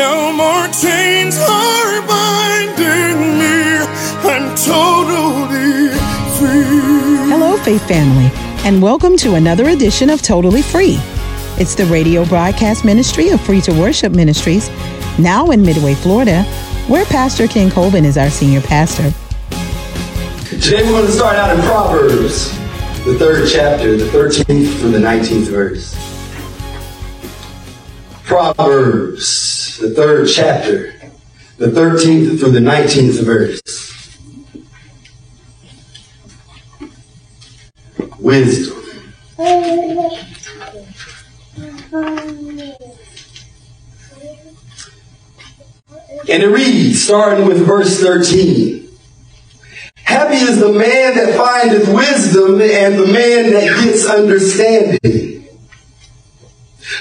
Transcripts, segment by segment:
No more chains are binding me. I'm totally free. Hello, Faith Family, and welcome to another edition of Totally Free. It's the radio broadcast ministry of Free to Worship Ministries, now in Midway, Florida, where Pastor Ken Colvin is our senior pastor. Today we're going to start out in Proverbs, the third chapter, the 13th through the 19th verse. Proverbs, the third chapter, the 13th through the 19th verse. Wisdom. And it reads, starting with verse 13. Happy is the man that findeth wisdom and the man that gets understanding.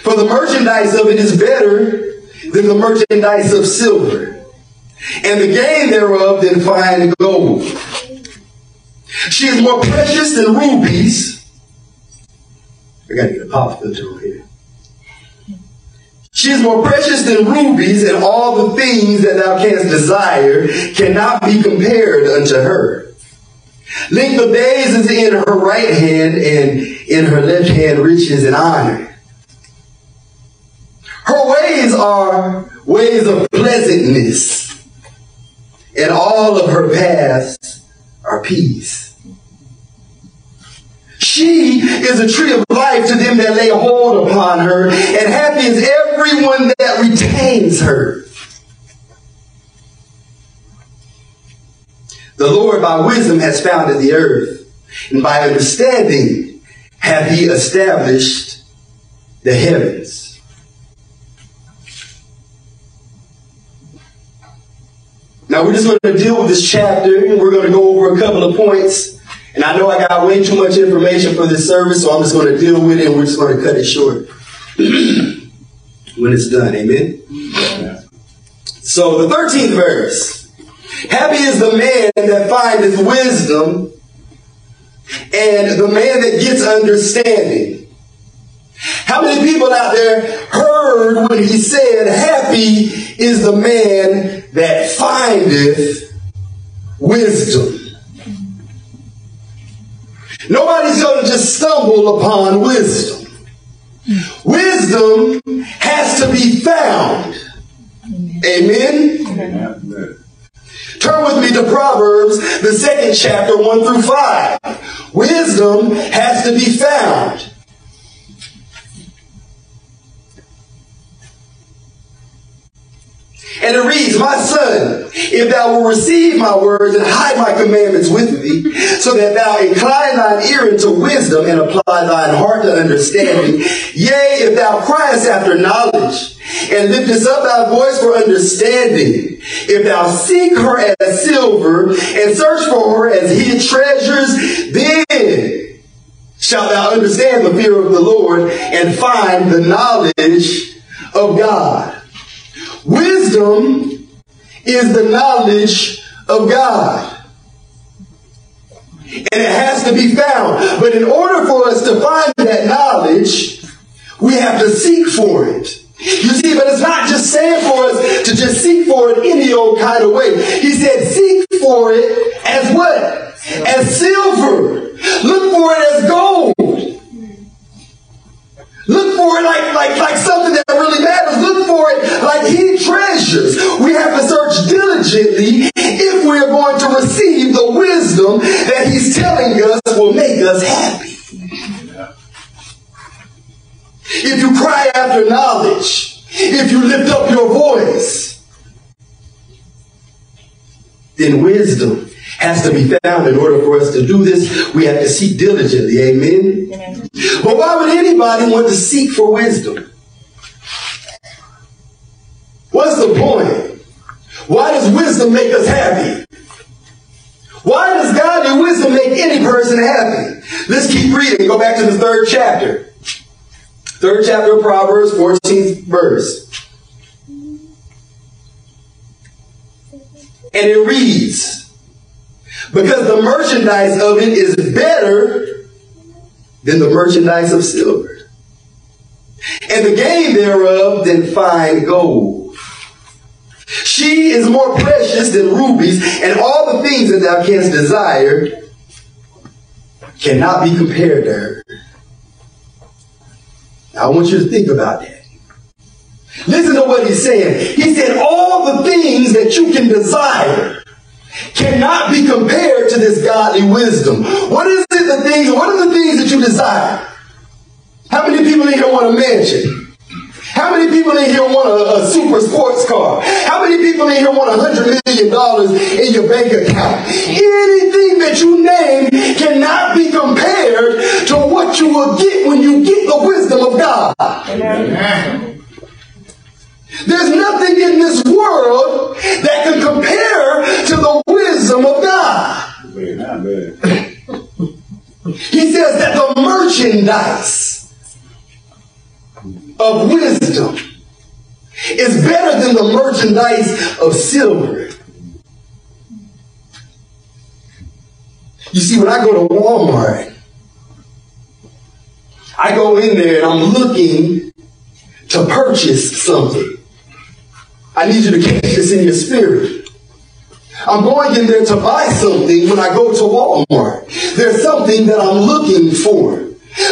For the merchandise of it is better than the merchandise of silver, and the gain thereof than fine gold. She is more precious than rubies. I gotta get a pop filter on here. She is more precious than rubies, and all the things that thou canst desire cannot be compared unto her. Length of days is in her right hand, and in her left hand riches and honor. Her ways are ways of pleasantness, and all of her paths are peace. She is a tree of life to them that lay hold upon her, and happy is everyone that retains her. The Lord by wisdom has founded the earth, and by understanding hath he established the heavens. Now we're just going to deal with this chapter, and we're going to go over a couple of points. And I know I got way too much information for this service, so I'm just going to deal with it, and we're just going to cut it short when it's done. Amen. So the 13th verse. Happy is the man that findeth wisdom and the man that gets understanding. How many people out there heard when he said, Happy is the man that findeth wisdom? Nobody's going to just stumble upon wisdom. Wisdom has to be found. Amen. Turn with me to Proverbs, the second chapter, 1 through 5. Wisdom has to be found. And it reads, My son, if thou wilt receive my words and hide my commandments with thee, so that thou incline thine ear into wisdom and apply thine heart to understanding, yea, if thou criest after knowledge, and liftest up thy voice for understanding, if thou seek her as silver and search for her as hid treasures, then shalt thou understand the fear of the Lord and find the knowledge of God. Wisdom is the knowledge of God. And it has to be found. But in order for us to find that knowledge, we have to seek for it. You see, but it's not just saying for us to just seek for it any old kind of way. He said, seek for it as what? As silver. Look for it as gold. Look for it like, like, like something that really matters. Look for it like hidden treasures. We have to search diligently if we're going to receive the wisdom that he's telling us will make us happy. If you cry after knowledge, if you lift up your voice, then wisdom has to be found in order for us to do this. We have to seek diligently. Amen. Amen. But why would anybody want to seek for wisdom? What's the point? Why does wisdom make us happy? Why does godly wisdom make any person happy? Let's keep reading. Go back to the third chapter. Third chapter of Proverbs, 14th verse. And it reads, because the merchandise of it is better than the merchandise of silver, and the gain thereof than fine gold. She is more precious than rubies, and all the things that thou canst desire cannot be compared to her. Now, I want you to think about that. Listen to what he's saying. He said, All the things that you can desire cannot be compared to this godly wisdom. What is it the things, what are the things that you desire? How many people in here want a mansion? How many people in here want a, a, super sports car? How many people in here want a hundred million dollars in your bank account? Anything that you name cannot be compared to what you will get when you get the wisdom of God. Amen. There's nothing in this world that can compare he says that the merchandise of wisdom is better than the merchandise of silver. You see, when I go to Walmart, I go in there and I'm looking to purchase something. I need you to catch this in your spirit. I'm going in there to buy something when I go to Walmart. There's something that I'm looking for.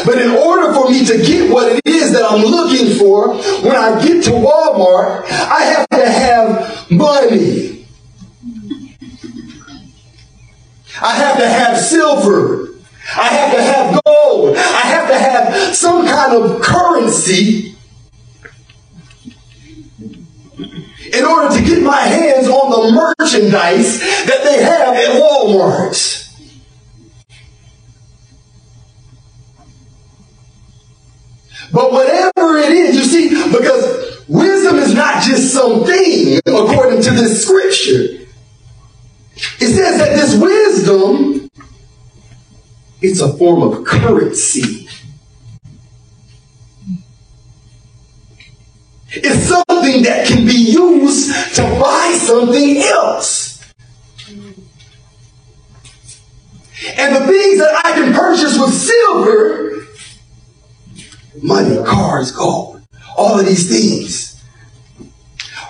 But in order for me to get what it is that I'm looking for, when I get to Walmart, I have to have money. I have to have silver. I have to have gold. I have to have some kind of currency in order to get my hands on the merchandise that they have at Walmart. But whatever it is, you see, because wisdom is not just something, according to this scripture. It says that this wisdom, it's a form of currency. It's something that can be used to buy something else. And the things that I can purchase with silver, money, cars, gold, all of these things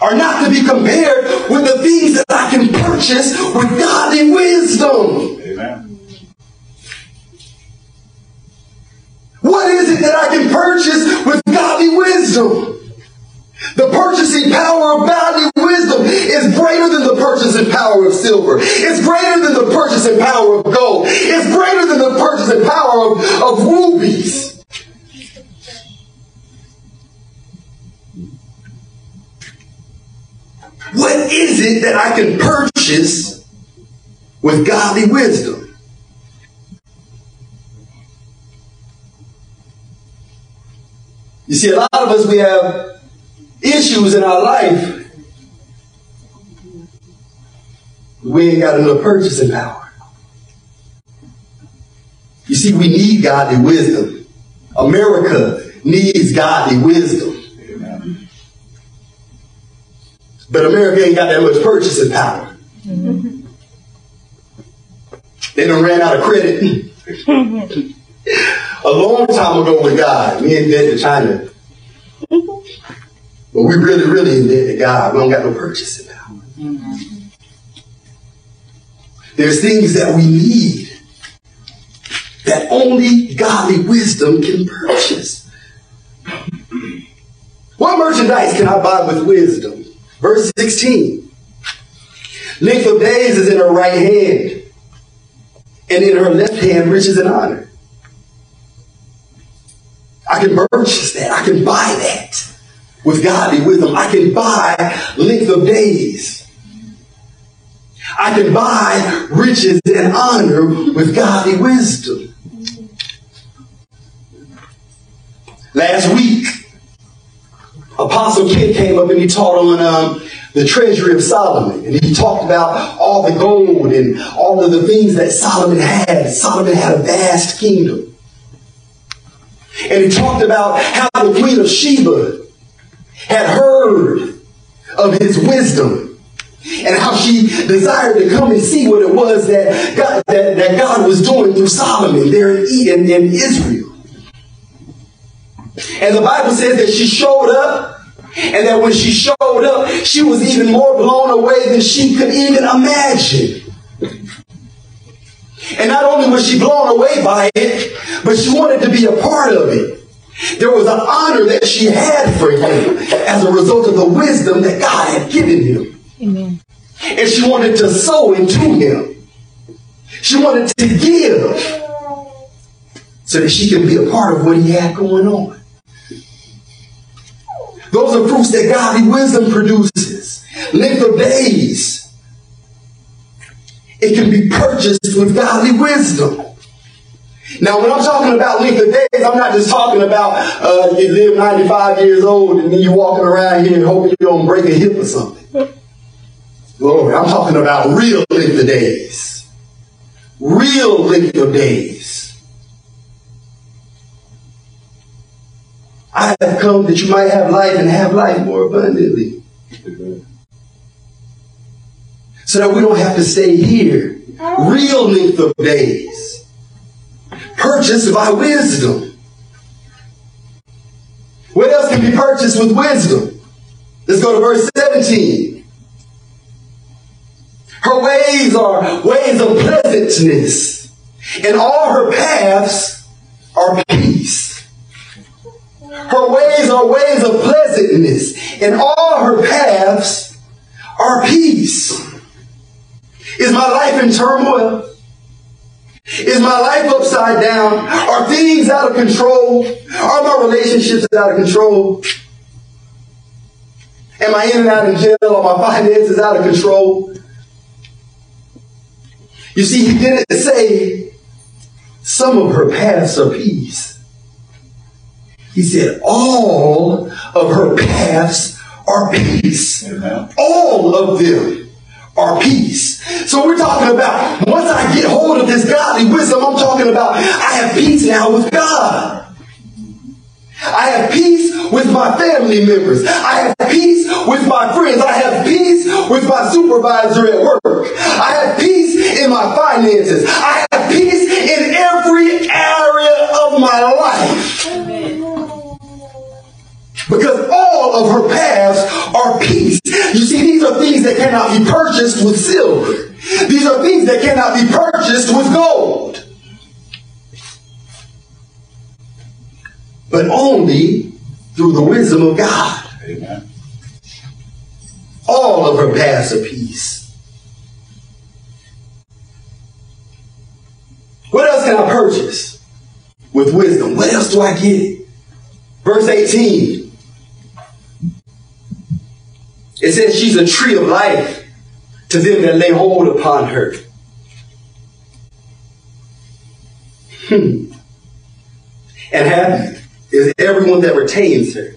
are not to be compared with the things that I can purchase with godly wisdom. Amen. What is it that I can purchase with godly wisdom? The purchasing power of godly wisdom is greater than the purchasing power of silver. It's greater than the purchasing power of gold. It's greater than the purchasing power of, of rubies. What is it that I can purchase with godly wisdom? You see, a lot of us, we have issues in our life, we ain't got enough purchasing power. You see, we need godly wisdom. America needs godly wisdom. But America ain't got that much purchasing power. They done ran out of credit. A long time ago with God, we to China. But we really, really debt to God. We don't got no purchasing power. There's things that we need that only godly wisdom can purchase. What merchandise can I buy with wisdom? Verse 16. Length of days is in her right hand, and in her left hand riches and honor. I can purchase that. I can buy that with godly wisdom. I can buy length of days. I can buy riches and honor with godly wisdom. Last week, Apostle Kid came up and he taught on um, the treasury of Solomon. And he talked about all the gold and all of the things that Solomon had. Solomon had a vast kingdom. And he talked about how the queen of Sheba had heard of his wisdom and how she desired to come and see what it was that God, that, that God was doing through Solomon there in, Eden, in Israel. And the Bible says that she showed up And that when she showed up, she was even more blown away than she could even imagine. And not only was she blown away by it, but she wanted to be a part of it. There was an honor that she had for him as a result of the wisdom that God had given him. Amen. And she wanted to sow into him. She wanted to give so that she could be a part of what he had going on. Those are proofs that godly wisdom produces. Length of days. It can be purchased with godly wisdom. Now, when I'm talking about length of days, I'm not just talking about uh, you live 95 years old and then you're walking around here hoping you don't break a hip or something. Glory, I'm talking about real length of days. Real length of days. I have come that you might have life and have life more abundantly. So that we don't have to stay here. Real length of days. Purchased by wisdom. What else can be purchased with wisdom? Let's go to verse 17. Her ways are ways of pleasantness, and all her paths are peace. Her ways are ways of pleasantness, and all her paths are peace. Is my life in turmoil? Is my life upside down? Are things out of control? Are my relationships out of control? Am I in and out of jail? Are my finances out of control? You see, he didn't say some of her paths are peace. He said, all of her paths are peace. Amen. All of them are peace. So we're talking about, once I get hold of this godly wisdom, I'm talking about I have peace now with God. I have peace with my family members. I have peace with my friends. I have peace with my supervisor at work. I have peace in my finances. I have peace in every area of my life. Because all of her paths are peace. You see, these are things that cannot be purchased with silver. These are things that cannot be purchased with gold. But only through the wisdom of God. Amen. All of her paths are peace. What else can I purchase with wisdom? What else do I get? Verse 18. It says she's a tree of life to them that lay hold upon her. Hmm. And happy is everyone that retains her.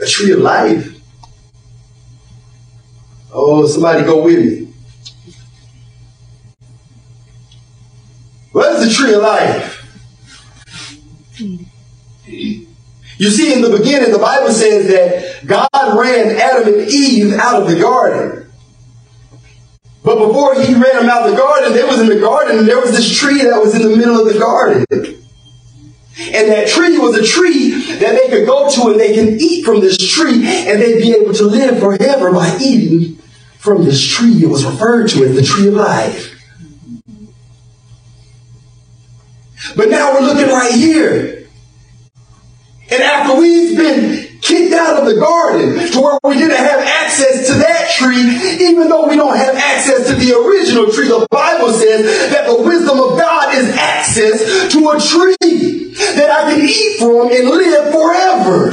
A tree of life. Oh, somebody go with me. What is the tree of life? You see, in the beginning, the Bible says that God ran Adam and Eve out of the garden. But before he ran them out of the garden, they was in the garden and there was this tree that was in the middle of the garden. And that tree was a tree that they could go to and they can eat from this tree and they'd be able to live forever by eating from this tree. It was referred to as the tree of life. But now we're looking right here and after we've been kicked out of the garden to where we didn't have access to that tree, even though we don't have access to the original tree, the Bible says that the wisdom of God is access to a tree that I can eat from and live forever.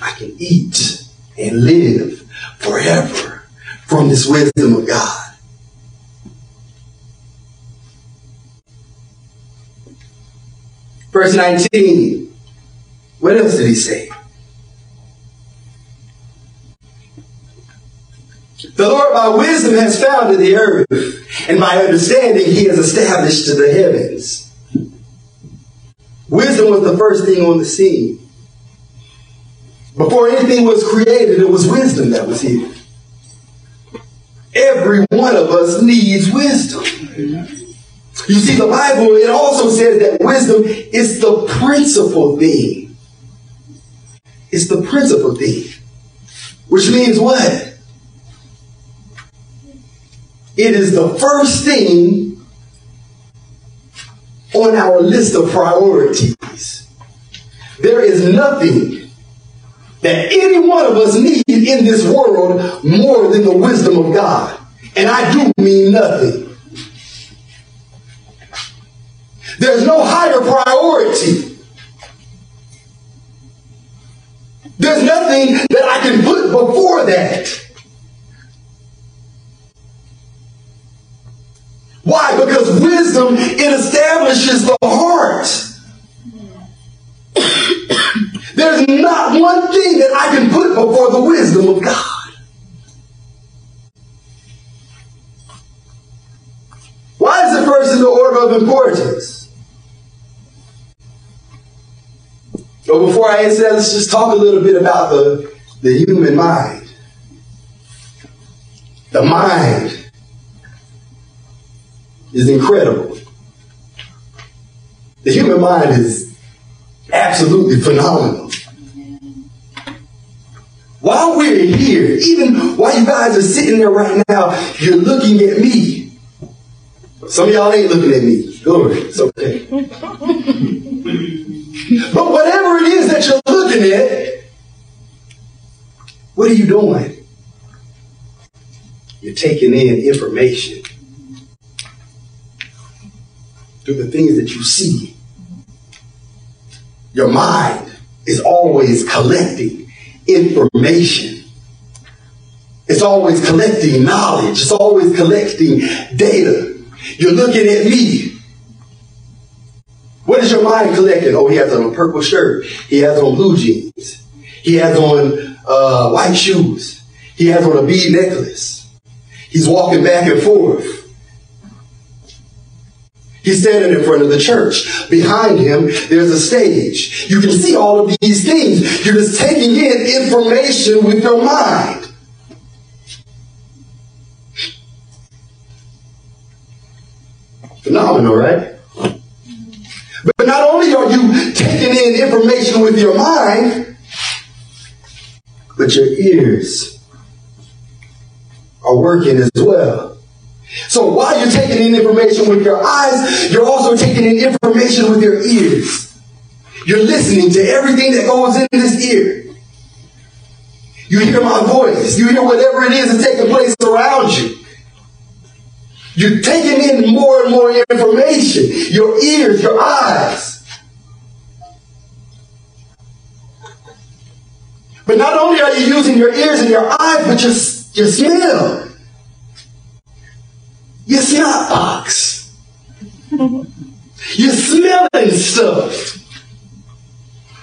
I can eat and live forever from this wisdom of God. Verse 19. What else did he say? The Lord by wisdom has founded the earth, and by understanding he has established the heavens. Wisdom was the first thing on the scene. Before anything was created, it was wisdom that was here. Every one of us needs wisdom. You see, the Bible, it also says that wisdom is the principal thing. It's the principal thing. Which means what? It is the first thing on our list of priorities. There is nothing that any one of us need in this world more than the wisdom of God. And I do mean nothing. There's no higher priority. There's nothing that I can put before that. Why? Because wisdom, it establishes the heart. There's not one thing that I can put before the wisdom of God. Why is it first in the order of importance? But before I answer that, let's just talk a little bit about the, the human mind. The mind is incredible. The human mind is absolutely phenomenal. While we're here, even while you guys are sitting there right now, you're looking at me. Some of y'all ain't looking at me. Glory. It's okay. but whatever it is that you're looking at, what are you doing? You're taking in information through the things that you see. Your mind is always collecting information. It's always collecting knowledge. It's always collecting data. You're looking at me. What is your mind collecting? Oh, he has on a purple shirt. He has on blue jeans. He has on uh, white shoes. He has on a bead necklace. He's walking back and forth. He's standing in front of the church. Behind him, there's a stage. You can see all of these things. You're just taking in information with your mind. Phenomenal, right? But not only are you taking in information with your mind, but your ears are working as well. So while you're taking in information with your eyes, you're also taking in information with your ears. You're listening to everything that goes in this ear. You hear my voice. You hear whatever it is that's taking place around you. You're taking in more and more information. Your ears, your eyes. But not only are you using your ears and your eyes, but your, your smell. You smell box. You're smelling stuff.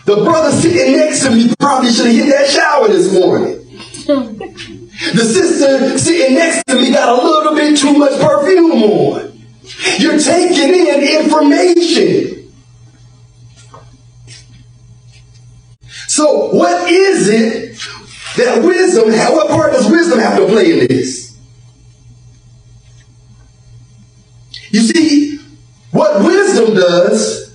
The brother sitting next to me probably should have hit that shower this morning. The sister sitting next to me got a little bit too much perfume on. You're taking in information. So, what is it that wisdom, what part does wisdom have to play in this? You see, what wisdom does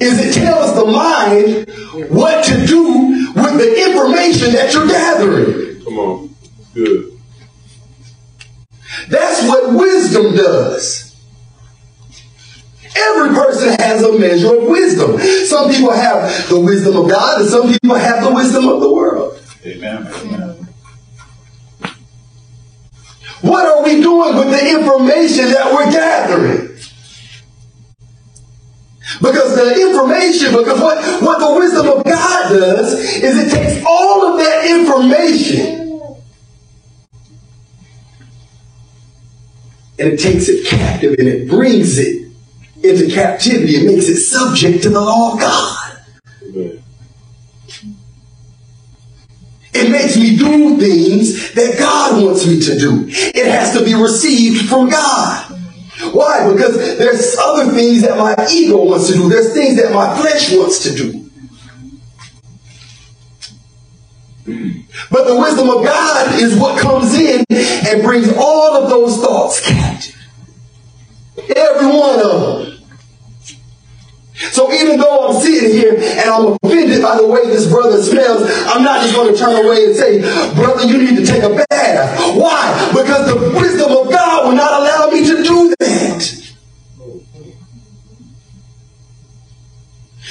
is it tells the mind what to do with the information that you're gathering. Come on. Good. That's what wisdom does. Every person has a measure of wisdom. Some people have the wisdom of God, and some people have the wisdom of the world. Amen. Amen. What are we doing with the information that we're gathering? Because the information, because what, what the wisdom of God does is it takes all of that information and it takes it captive and it brings it into captivity and makes it subject to the law of God. It makes me do things that God wants me to do. It has to be received from God. Why? Because there's other things that my ego wants to do. There's things that my flesh wants to do. But the wisdom of God is what comes in and brings all of those thoughts captive. Every one of them. So even though I'm sitting here and I'm offended by the way this brother smells, I'm not just going to turn away and say, brother, you need to take a bath. Why? Because the wisdom of God will not allow me to do that.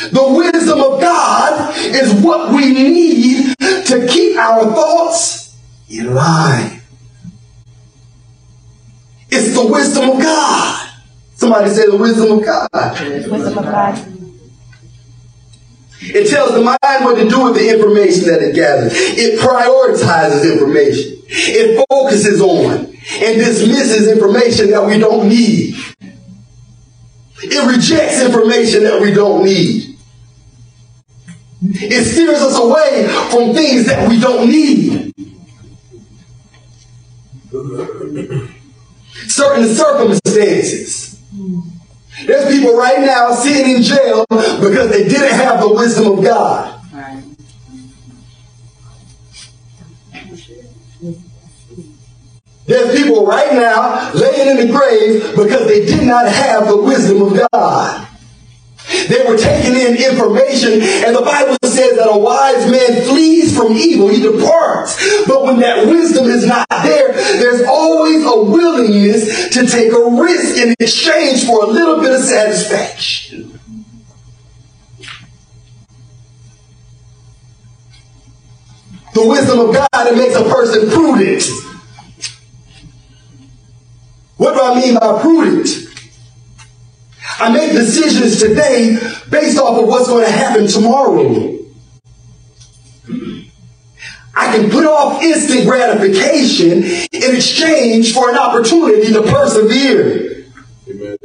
The wisdom of God is what we need to keep our thoughts in line. It's the wisdom of God. Somebody say the wisdom of God. Wisdom of God. It tells the mind what to do with the information that it gathers. It prioritizes information. It focuses on and dismisses information that we don't need. It rejects information that we don't need. It steers us away from things that we don't need. Certain circumstances. There's people right now sitting in jail because they didn't have the wisdom of God. There's people right now laying in the grave because they did not have the wisdom of God. They were taking in information, and the Bible says that a wise man flees from evil, he departs. But when that wisdom is not there, there's always a willingness to take a risk in exchange for a little bit of satisfaction. The wisdom of God that makes a person prudent. What do I mean by prudent? I make decisions today based off of what's going to happen tomorrow. I can put off instant gratification in exchange for an opportunity to persevere. Amen.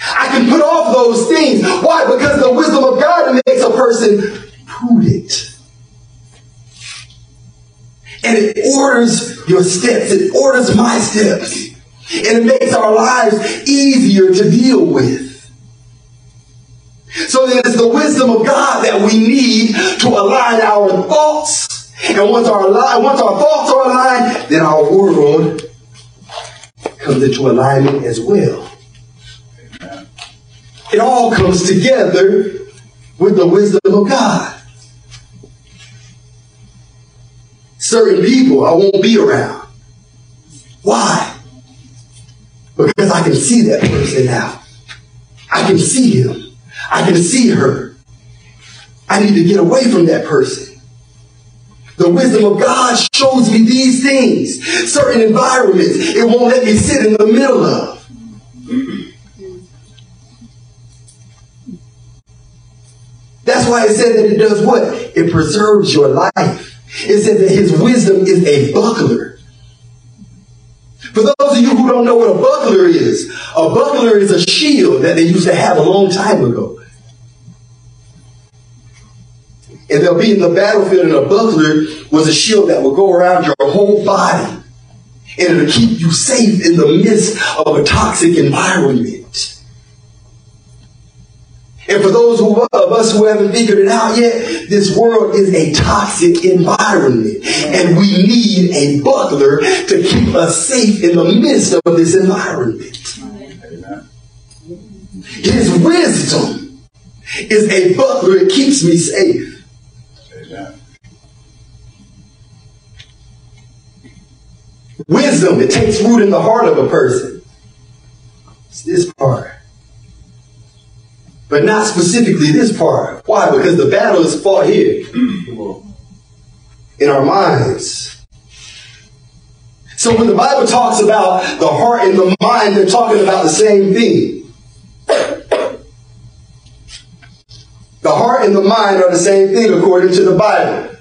I can put off those things. Why? Because the wisdom of God makes a person prudent. And it orders your steps. It orders my steps. And it makes our lives easier to deal with. So then it's the wisdom of God that we need to align our thoughts. And once our, once our thoughts are aligned, then our world comes into alignment as well. It all comes together with the wisdom of God. Certain people I won't be around. Why? Because I can see that person now. I can see him. I can see her. I need to get away from that person. The wisdom of God shows me these things. Certain environments, it won't let me sit in the middle of. That's why it said that it does what? It preserves your life. It says that his wisdom is a buckler. For those of you who don't know what a buckler is, a buckler is a shield that they used to have a long time ago. And they'll be in the battlefield, and a buckler was a shield that would go around your whole body. And it'll keep you safe in the midst of a toxic environment. And for those of us who haven't figured it out yet, this world is a toxic environment. And we need a buckler to keep us safe in the midst of this environment. His wisdom is a buckler. It keeps me safe. Wisdom, it takes root in the heart of a person. It's this part. But not specifically this part. Why? Because the battle is fought here. In our minds. So when the Bible talks about the heart and the mind, they're talking about the same thing. The heart and the mind are the same thing according to the Bible.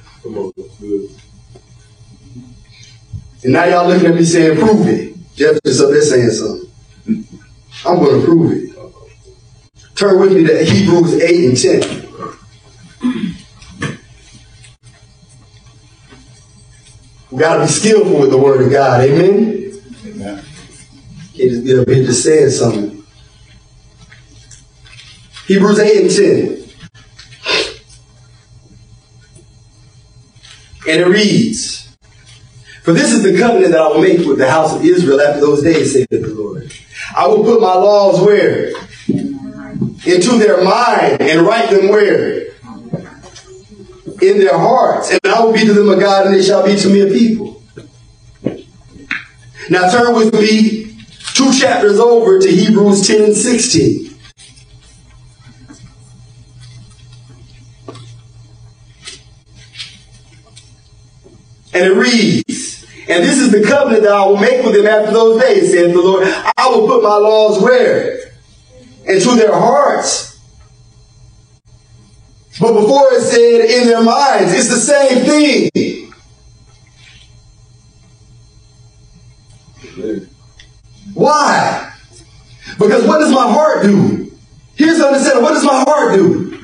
And now y'all looking at me saying, prove it. Jeff is up there saying something. I'm going to prove it. Turn with me to Hebrews 8 and 10. We got to be skillful with the Word of God. Amen? Amen. Can't just be up here just saying something. Hebrews 8 and 10. And it reads, For this is the covenant that I will make with the house of Israel after those days, saith the Lord. I will put my laws where? Into their mind and write them where? In their hearts. And I will be to them a God and they shall be to me a people. Now turn with me two chapters over to Hebrews 10 and 16. And it reads, And this is the covenant that I will make with them after those days, saith the Lord. I will put my laws where? Into their hearts. But before it said in their minds, it's the same thing. Why? Because what does my heart do? Here's the understanding. What does my heart do?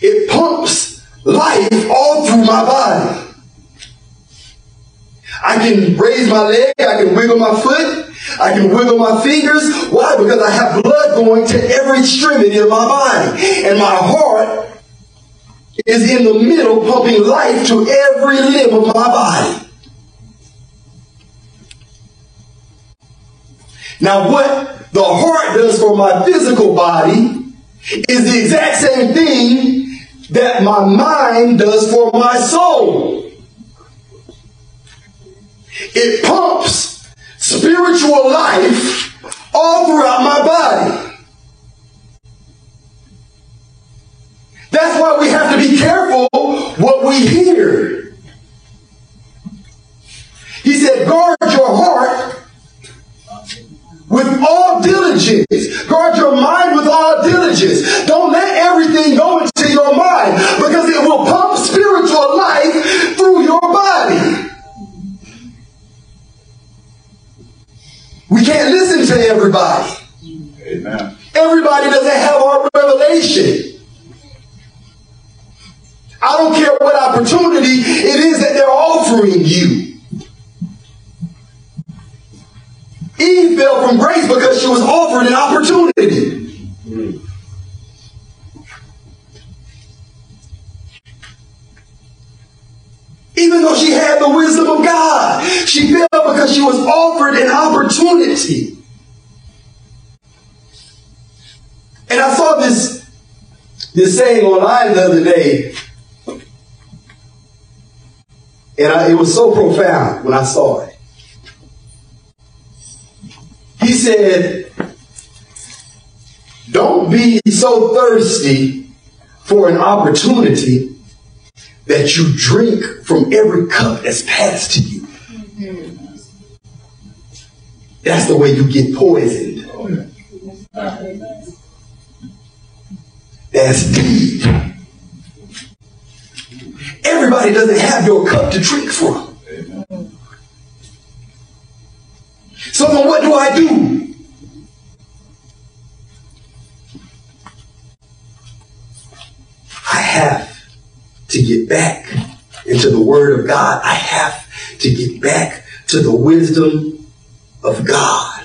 It pumps life all through my body. I can raise my leg, I can wiggle my foot, I can wiggle my fingers. Why? Because I have blood going to every extremity of my body. And my heart is in the middle, pumping life to every limb of my body. Now, what the heart does for my physical body is the exact same thing that my mind does for my soul. It pumps spiritual life all throughout my body. That's why we have to be careful what we hear. He said, guard your heart with all diligence. Guard this saying online the other day, and I, it was so profound when I saw it. He said, Don't be so thirsty for an opportunity that you drink from every cup that's passed to you. That's the way you get poisoned. That's deep. Everybody doesn't have your cup to drink from. So then what do I do? I have to get back into the Word of God. I have to get back to the wisdom of God.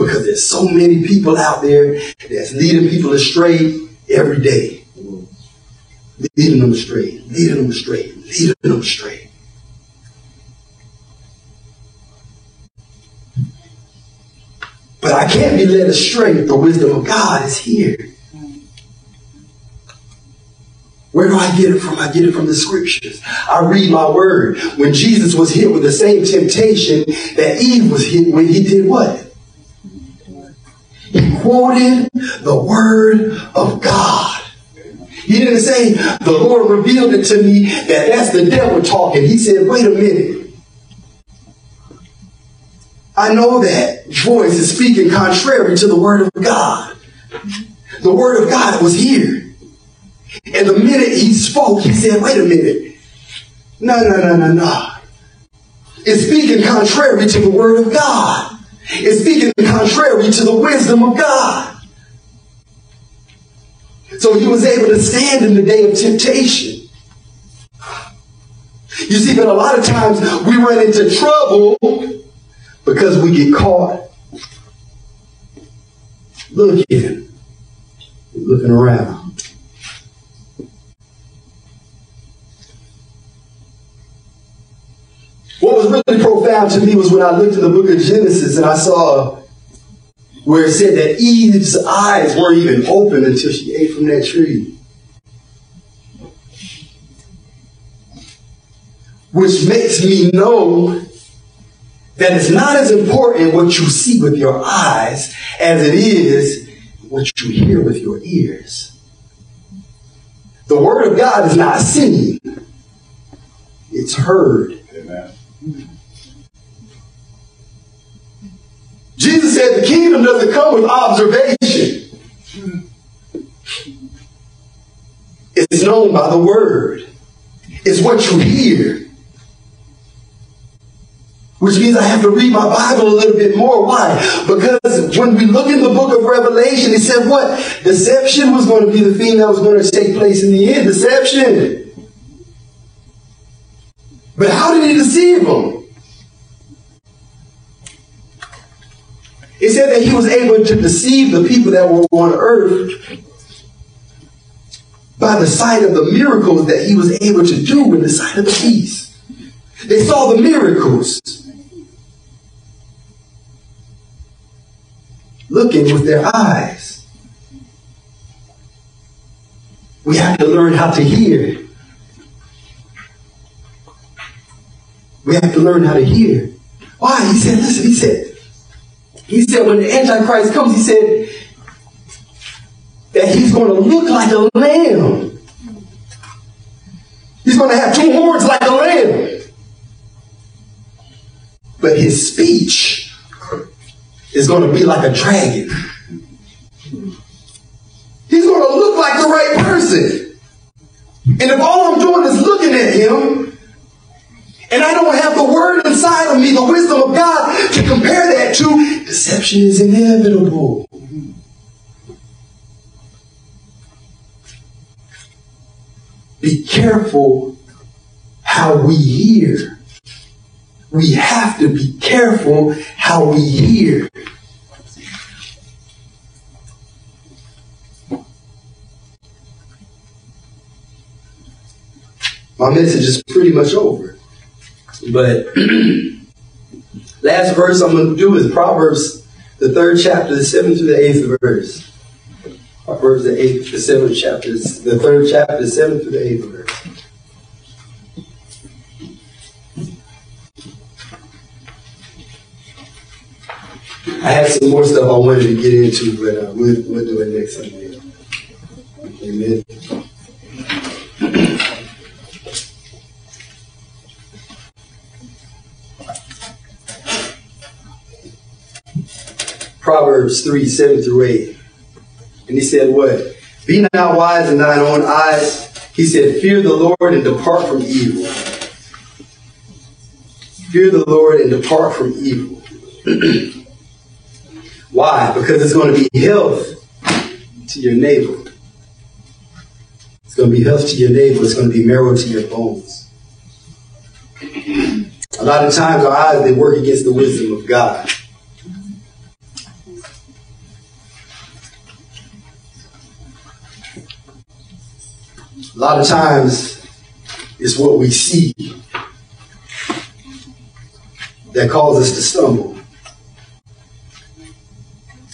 Because there's so many people out there that's leading people astray every day. Leading them astray, leading them astray, leading them astray. But I can't be led astray. If the wisdom of God is here. Where do I get it from? I get it from the scriptures. I read my word. When Jesus was hit with the same temptation that Eve was hit when he did what? Quoted the word of God. He didn't say, the Lord revealed it to me that that's the devil talking. He said, wait a minute. I know that voice is speaking contrary to the word of God. The word of God was here. And the minute he spoke, he said, wait a minute. No, no, no, no, no. It's speaking contrary to the word of God. It's speaking contrary to the wisdom of God. So he was able to stand in the day of temptation. You see, but a lot of times we run into trouble because we get caught looking, looking around. Was really profound to me was when I looked in the book of Genesis and I saw where it said that Eve's eyes weren't even open until she ate from that tree. Which makes me know that it's not as important what you see with your eyes as it is what you hear with your ears. The word of God is not seen, it's heard. Amen. Jesus said the kingdom doesn't come with observation. It's known by the word. It's what you hear. Which means I have to read my Bible a little bit more. Why? Because when we look in the book of Revelation, it said what? Deception was going to be the thing that was going to take place in the end. Deception. But how did he deceive them? It said that he was able to deceive the people that were on earth by the sight of the miracles that he was able to do in the sight of the beast. They saw the miracles. Looking with their eyes. We have to learn how to hear. We have to learn how to hear. Why? He said, listen, he said, he said when the Antichrist comes, he said that he's going to look like a lamb. He's going to have two horns like a lamb. But his speech is going to be like a dragon. He's going to look like the right person. And if all I'm doing is looking at him, and I don't have the word inside of me, the wisdom of God, to compare that to, deception is inevitable. Be careful how we hear. We have to be careful how we hear. My message is pretty much over. But last verse I'm going to do is Proverbs, the third chapter, the seventh to the eighth verse. Proverbs, the eighth, the seventh chapter, the third chapter, the seventh to the eighth verse. I had some more stuff I wanted to get into, but uh, we'll, we'll do it next Sunday. Amen. Proverbs 3 7 through 8. And he said, What? Be not wise in thine own eyes. He said, Fear the Lord and depart from evil. Fear the Lord and depart from evil. Why? Because it's going to be health to your neighbor. It's going to be health to your neighbor. It's going to be marrow to your bones. A lot of times our eyes, they work against the wisdom of God. A lot of times, it's what we see that causes us to stumble.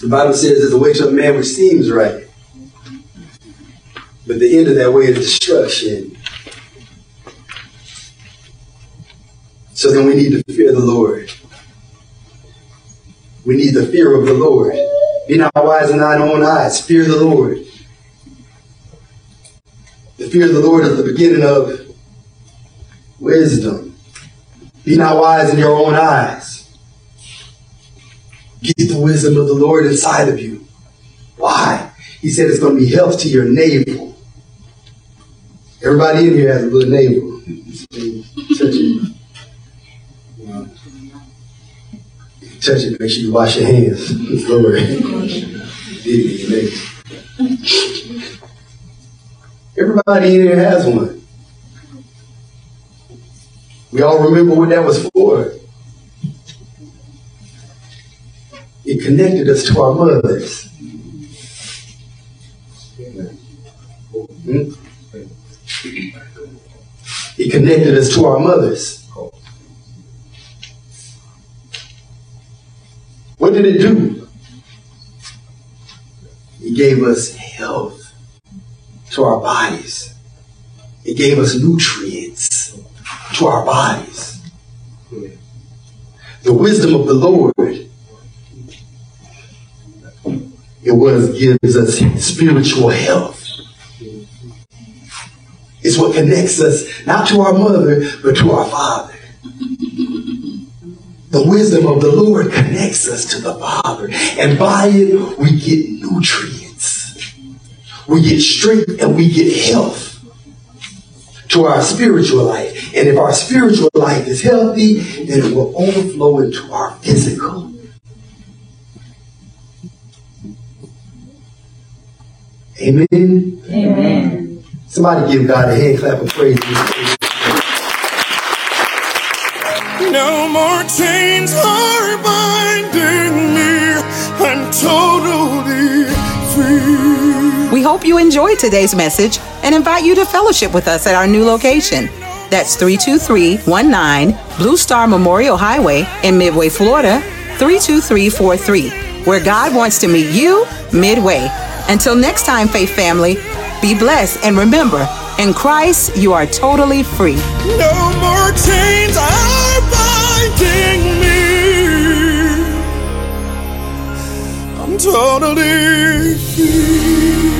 The Bible says there's a way to a man which seems right, but the end of that way is destruction. So then we need to fear the Lord. We need the fear of the Lord. Be not wise in thine own eyes. Fear the Lord. The fear of the Lord is the beginning of wisdom. Be not wise in your own eyes. Get the wisdom of the Lord inside of you. Why? He said it's going to be health to your navel. Everybody in here has a good navel. Touch it. Touch it, make sure you wash your hands. Lord. Everybody in here has one. We all remember what that was for. It connected us to our mothers. Hmm? It connected us to our mothers. What did it do? It gave us health to our bodies. It gave us nutrients to our bodies. The wisdom of the Lord it was gives us spiritual health. It's what connects us not to our mother, but to our father. The wisdom of the Lord connects us to the Father. And by it, we get nutrients. We get strength and we get health to our spiritual life. And if our spiritual life is healthy, then it will overflow into our physical. Amen. Amen. Somebody give God a hand clap of praise. No more chains are binding me. I'm totally free. We hope you enjoyed today's message and invite you to fellowship with us at our new location. That's 32319 Blue Star Memorial Highway in Midway, Florida, 32343, where God wants to meet you midway. Until next time, Faith Family, be blessed and remember, in Christ, you are totally free. No more chains are binding me. I'm totally free.